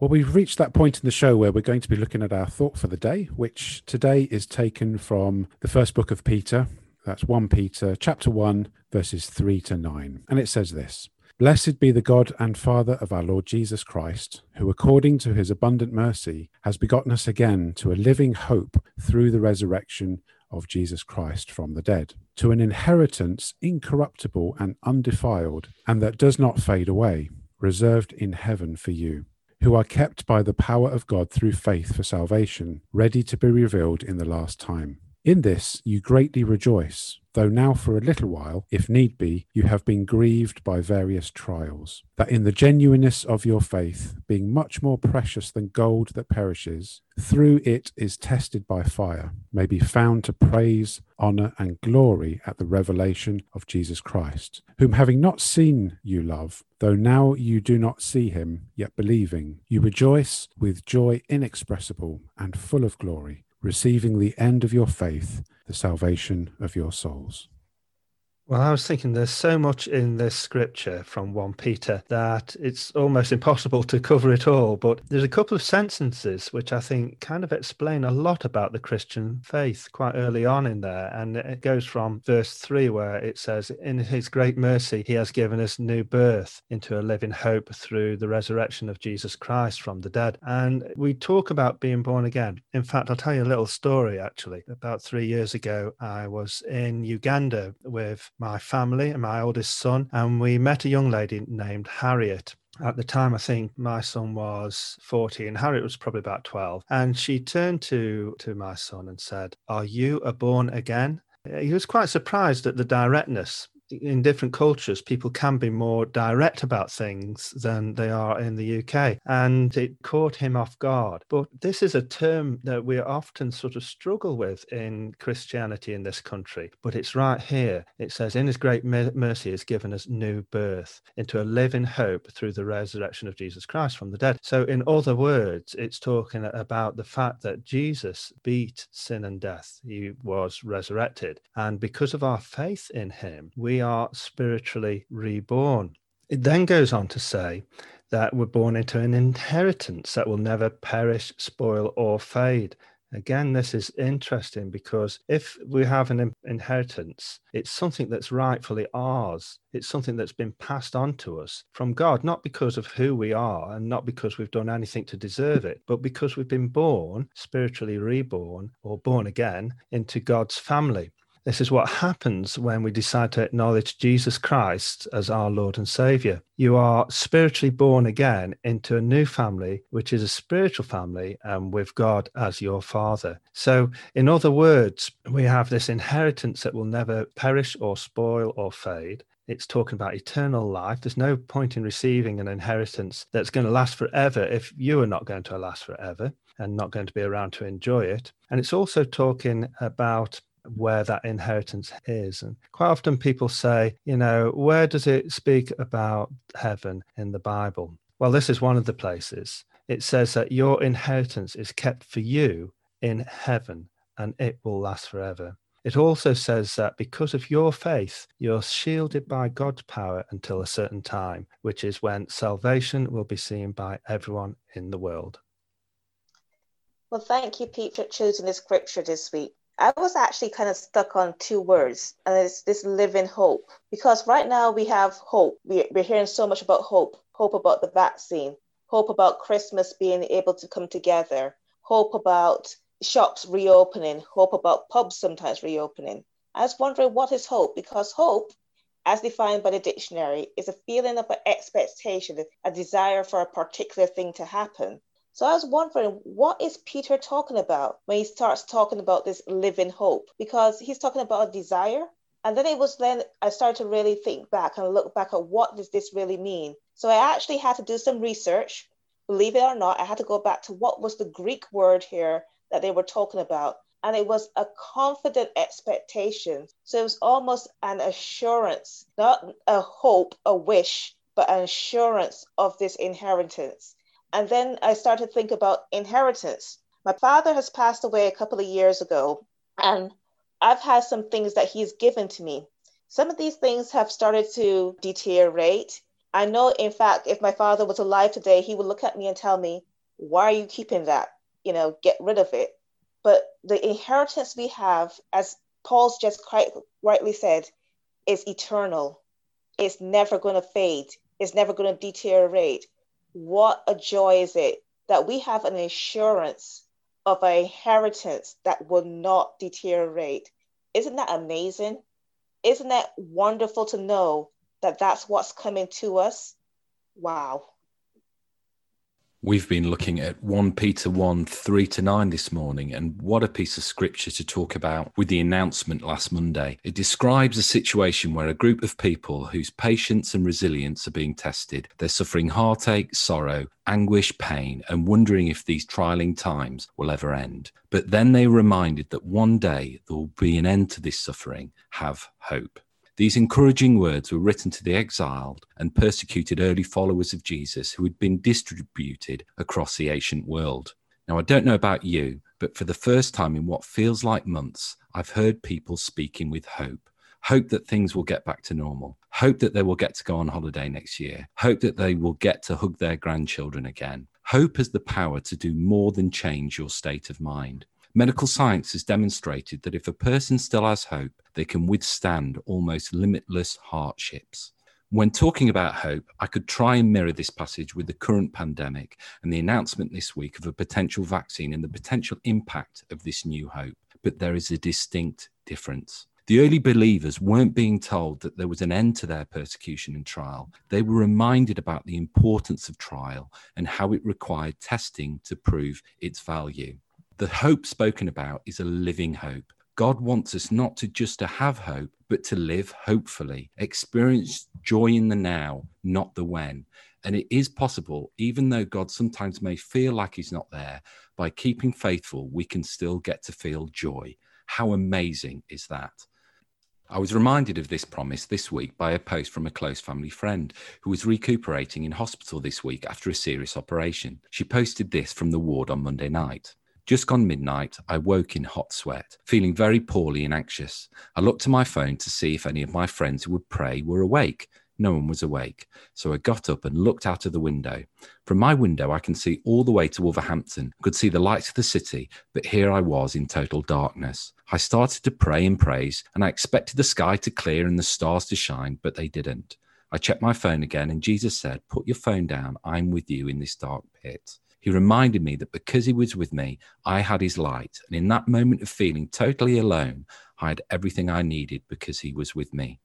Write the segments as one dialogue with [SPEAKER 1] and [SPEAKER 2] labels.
[SPEAKER 1] Well, we've reached that point in the show where we're going to be looking at our thought for the day, which today is taken from the first book of Peter. That's 1 Peter chapter 1 verses 3 to 9. And it says this: Blessed be the God and Father of our Lord Jesus Christ, who according to his abundant mercy has begotten us again to a living hope through the resurrection of Jesus Christ from the dead, to an inheritance incorruptible and undefiled, and that does not fade away, reserved in heaven for you who are kept by the power of God through faith for salvation, ready to be revealed in the last time. In this you greatly rejoice, though now for a little while, if need be, you have been grieved by various trials, that in the genuineness of your faith, being much more precious than gold that perishes, through it is tested by fire, may be found to praise, honour, and glory at the revelation of Jesus Christ, whom having not seen you love, though now you do not see him, yet believing, you rejoice with joy inexpressible and full of glory receiving the end of your faith, the salvation of your souls.
[SPEAKER 2] Well, I was thinking there's so much in this scripture from 1 Peter that it's almost impossible to cover it all. But there's a couple of sentences which I think kind of explain a lot about the Christian faith quite early on in there. And it goes from verse 3, where it says, In his great mercy, he has given us new birth into a living hope through the resurrection of Jesus Christ from the dead. And we talk about being born again. In fact, I'll tell you a little story actually. About three years ago, I was in Uganda with my family and my oldest son, and we met a young lady named Harriet at the time, I think my son was 40 and Harriet was probably about 12. And she turned to, to my son and said, Are you a born again? He was quite surprised at the directness in different cultures, people can be more direct about things than they are in the UK. And it caught him off guard. But this is a term that we often sort of struggle with in Christianity in this country. But it's right here. It says, In his great mercy, has given us new birth into a living hope through the resurrection of Jesus Christ from the dead. So, in other words, it's talking about the fact that Jesus beat sin and death. He was resurrected. And because of our faith in him, we are spiritually reborn. It then goes on to say that we're born into an inheritance that will never perish, spoil, or fade. Again, this is interesting because if we have an inheritance, it's something that's rightfully ours. It's something that's been passed on to us from God, not because of who we are and not because we've done anything to deserve it, but because we've been born, spiritually reborn, or born again into God's family. This is what happens when we decide to acknowledge Jesus Christ as our Lord and Savior. You are spiritually born again into a new family, which is a spiritual family, and with God as your Father. So, in other words, we have this inheritance that will never perish or spoil or fade. It's talking about eternal life. There's no point in receiving an inheritance that's going to last forever if you are not going to last forever and not going to be around to enjoy it. And it's also talking about where that inheritance is. And quite often people say, you know, where does it speak about heaven in the Bible? Well, this is one of the places. It says that your inheritance is kept for you in heaven and it will last forever. It also says that because of your faith, you're shielded by God's power until a certain time, which is when salvation will be seen by everyone in the world.
[SPEAKER 3] Well, thank you, Pete, for choosing the scripture this week. I was actually kind of stuck on two words, and it's this living hope. Because right now we have hope. We, we're hearing so much about hope hope about the vaccine, hope about Christmas being able to come together, hope about shops reopening, hope about pubs sometimes reopening. I was wondering what is hope? Because hope, as defined by the dictionary, is a feeling of an expectation, a desire for a particular thing to happen. So I was wondering, what is Peter talking about when he starts talking about this living hope? Because he's talking about a desire. And then it was then I started to really think back and look back at what does this really mean? So I actually had to do some research. Believe it or not, I had to go back to what was the Greek word here that they were talking about. And it was a confident expectation. So it was almost an assurance, not a hope, a wish, but an assurance of this inheritance. And then I started to think about inheritance. My father has passed away a couple of years ago, and I've had some things that he's given to me. Some of these things have started to deteriorate. I know, in fact, if my father was alive today, he would look at me and tell me, Why are you keeping that? You know, get rid of it. But the inheritance we have, as Paul's just quite rightly said, is eternal. It's never going to fade. It's never going to deteriorate. What a joy is it that we have an assurance of an inheritance that will not deteriorate. Isn't that amazing? Isn't that wonderful to know that that's what's coming to us? Wow.
[SPEAKER 4] We've been looking at 1 Peter 1 3 to 9 this morning, and what a piece of scripture to talk about with the announcement last Monday. It describes a situation where a group of people whose patience and resilience are being tested, they're suffering heartache, sorrow, anguish, pain, and wondering if these trialing times will ever end. But then they are reminded that one day there will be an end to this suffering. Have hope. These encouraging words were written to the exiled and persecuted early followers of Jesus who had been distributed across the ancient world. Now, I don't know about you, but for the first time in what feels like months, I've heard people speaking with hope. Hope that things will get back to normal. Hope that they will get to go on holiday next year. Hope that they will get to hug their grandchildren again. Hope has the power to do more than change your state of mind. Medical science has demonstrated that if a person still has hope, they can withstand almost limitless hardships. When talking about hope, I could try and mirror this passage with the current pandemic and the announcement this week of a potential vaccine and the potential impact of this new hope. But there is a distinct difference. The early believers weren't being told that there was an end to their persecution and trial. They were reminded about the importance of trial and how it required testing to prove its value. The hope spoken about is a living hope. God wants us not to just to have hope, but to live hopefully, experience joy in the now, not the when. And it is possible, even though God sometimes may feel like he's not there, by keeping faithful, we can still get to feel joy. How amazing is that? I was reminded of this promise this week by a post from a close family friend who was recuperating in hospital this week after a serious operation. She posted this from the ward on Monday night. Just gone midnight, I woke in hot sweat, feeling very poorly and anxious. I looked to my phone to see if any of my friends who would pray were awake. No one was awake, so I got up and looked out of the window. From my window, I can see all the way to Wolverhampton, could see the lights of the city, but here I was in total darkness. I started to pray and praise, and I expected the sky to clear and the stars to shine, but they didn't. I checked my phone again, and Jesus said, Put your phone down. I'm with you in this dark pit. He reminded me that because he was with me, I had his light. And in that moment of feeling totally alone, I had everything I needed because he was with me.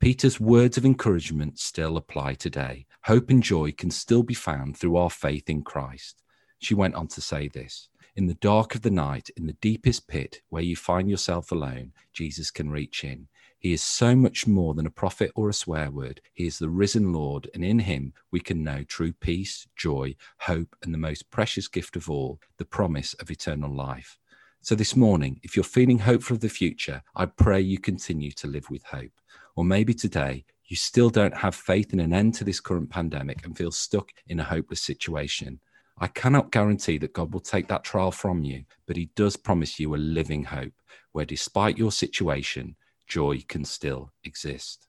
[SPEAKER 4] Peter's words of encouragement still apply today. Hope and joy can still be found through our faith in Christ. She went on to say this In the dark of the night, in the deepest pit where you find yourself alone, Jesus can reach in. He is so much more than a prophet or a swear word. He is the risen Lord, and in him we can know true peace, joy, hope, and the most precious gift of all, the promise of eternal life. So, this morning, if you're feeling hopeful of the future, I pray you continue to live with hope. Or maybe today, you still don't have faith in an end to this current pandemic and feel stuck in a hopeless situation. I cannot guarantee that God will take that trial from you, but He does promise you a living hope where, despite your situation, joy can still exist.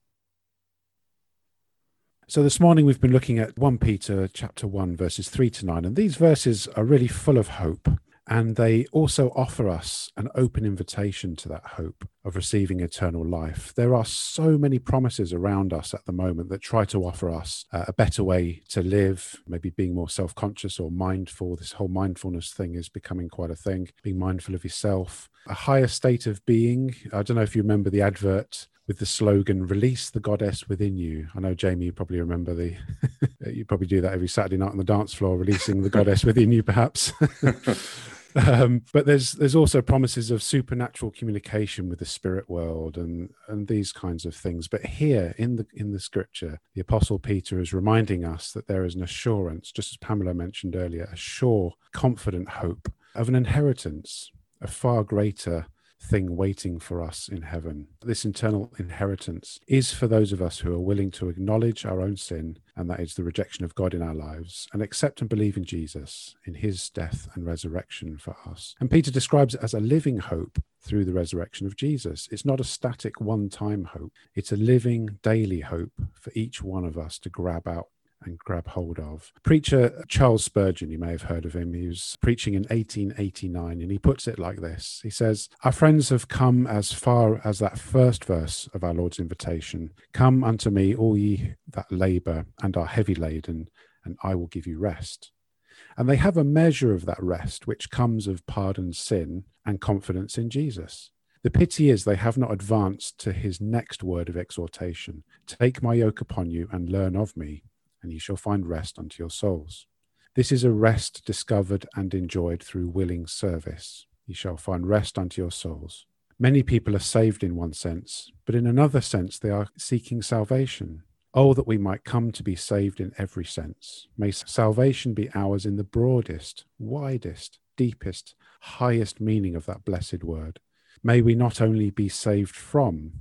[SPEAKER 1] So this morning we've been looking at 1 Peter chapter 1 verses 3 to 9 and these verses are really full of hope and they also offer us an open invitation to that hope of receiving eternal life. There are so many promises around us at the moment that try to offer us uh, a better way to live, maybe being more self conscious or mindful. This whole mindfulness thing is becoming quite a thing, being mindful of yourself, a higher state of being. I don't know if you remember the advert with the slogan release the goddess within you i know jamie you probably remember the you probably do that every saturday night on the dance floor releasing the goddess within you perhaps um, but there's there's also promises of supernatural communication with the spirit world and and these kinds of things. But here in the in the scripture, the apostle Peter is reminding us that there is an assurance, just as Pamela mentioned earlier, a sure, confident hope of an inheritance, a far greater thing waiting for us in heaven. This internal inheritance is for those of us who are willing to acknowledge our own sin, and that is the rejection of God in our lives, and accept and believe in Jesus, in his death and resurrection for us. And Peter describes it as a living hope through the resurrection of Jesus. It's not a static one time hope, it's a living daily hope for each one of us to grab out and grab hold of. Preacher Charles Spurgeon, you may have heard of him, he was preaching in 1889, and he puts it like this He says, Our friends have come as far as that first verse of our Lord's invitation Come unto me, all ye that labor and are heavy laden, and I will give you rest. And they have a measure of that rest, which comes of pardoned sin and confidence in Jesus. The pity is they have not advanced to his next word of exhortation Take my yoke upon you and learn of me, and ye shall find rest unto your souls. This is a rest discovered and enjoyed through willing service. Ye shall find rest unto your souls. Many people are saved in one sense, but in another sense they are seeking salvation. Oh, that we might come to be saved in every sense. May salvation be ours in the broadest, widest, deepest, highest meaning of that blessed word. May we not only be saved from,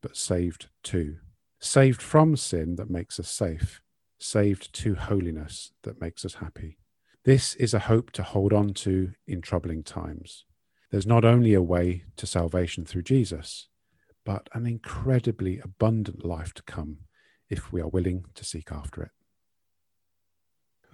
[SPEAKER 1] but saved to. Saved from sin that makes us safe, saved to holiness that makes us happy. This is a hope to hold on to in troubling times. There's not only a way to salvation through Jesus, but an incredibly abundant life to come if we are willing to seek after it.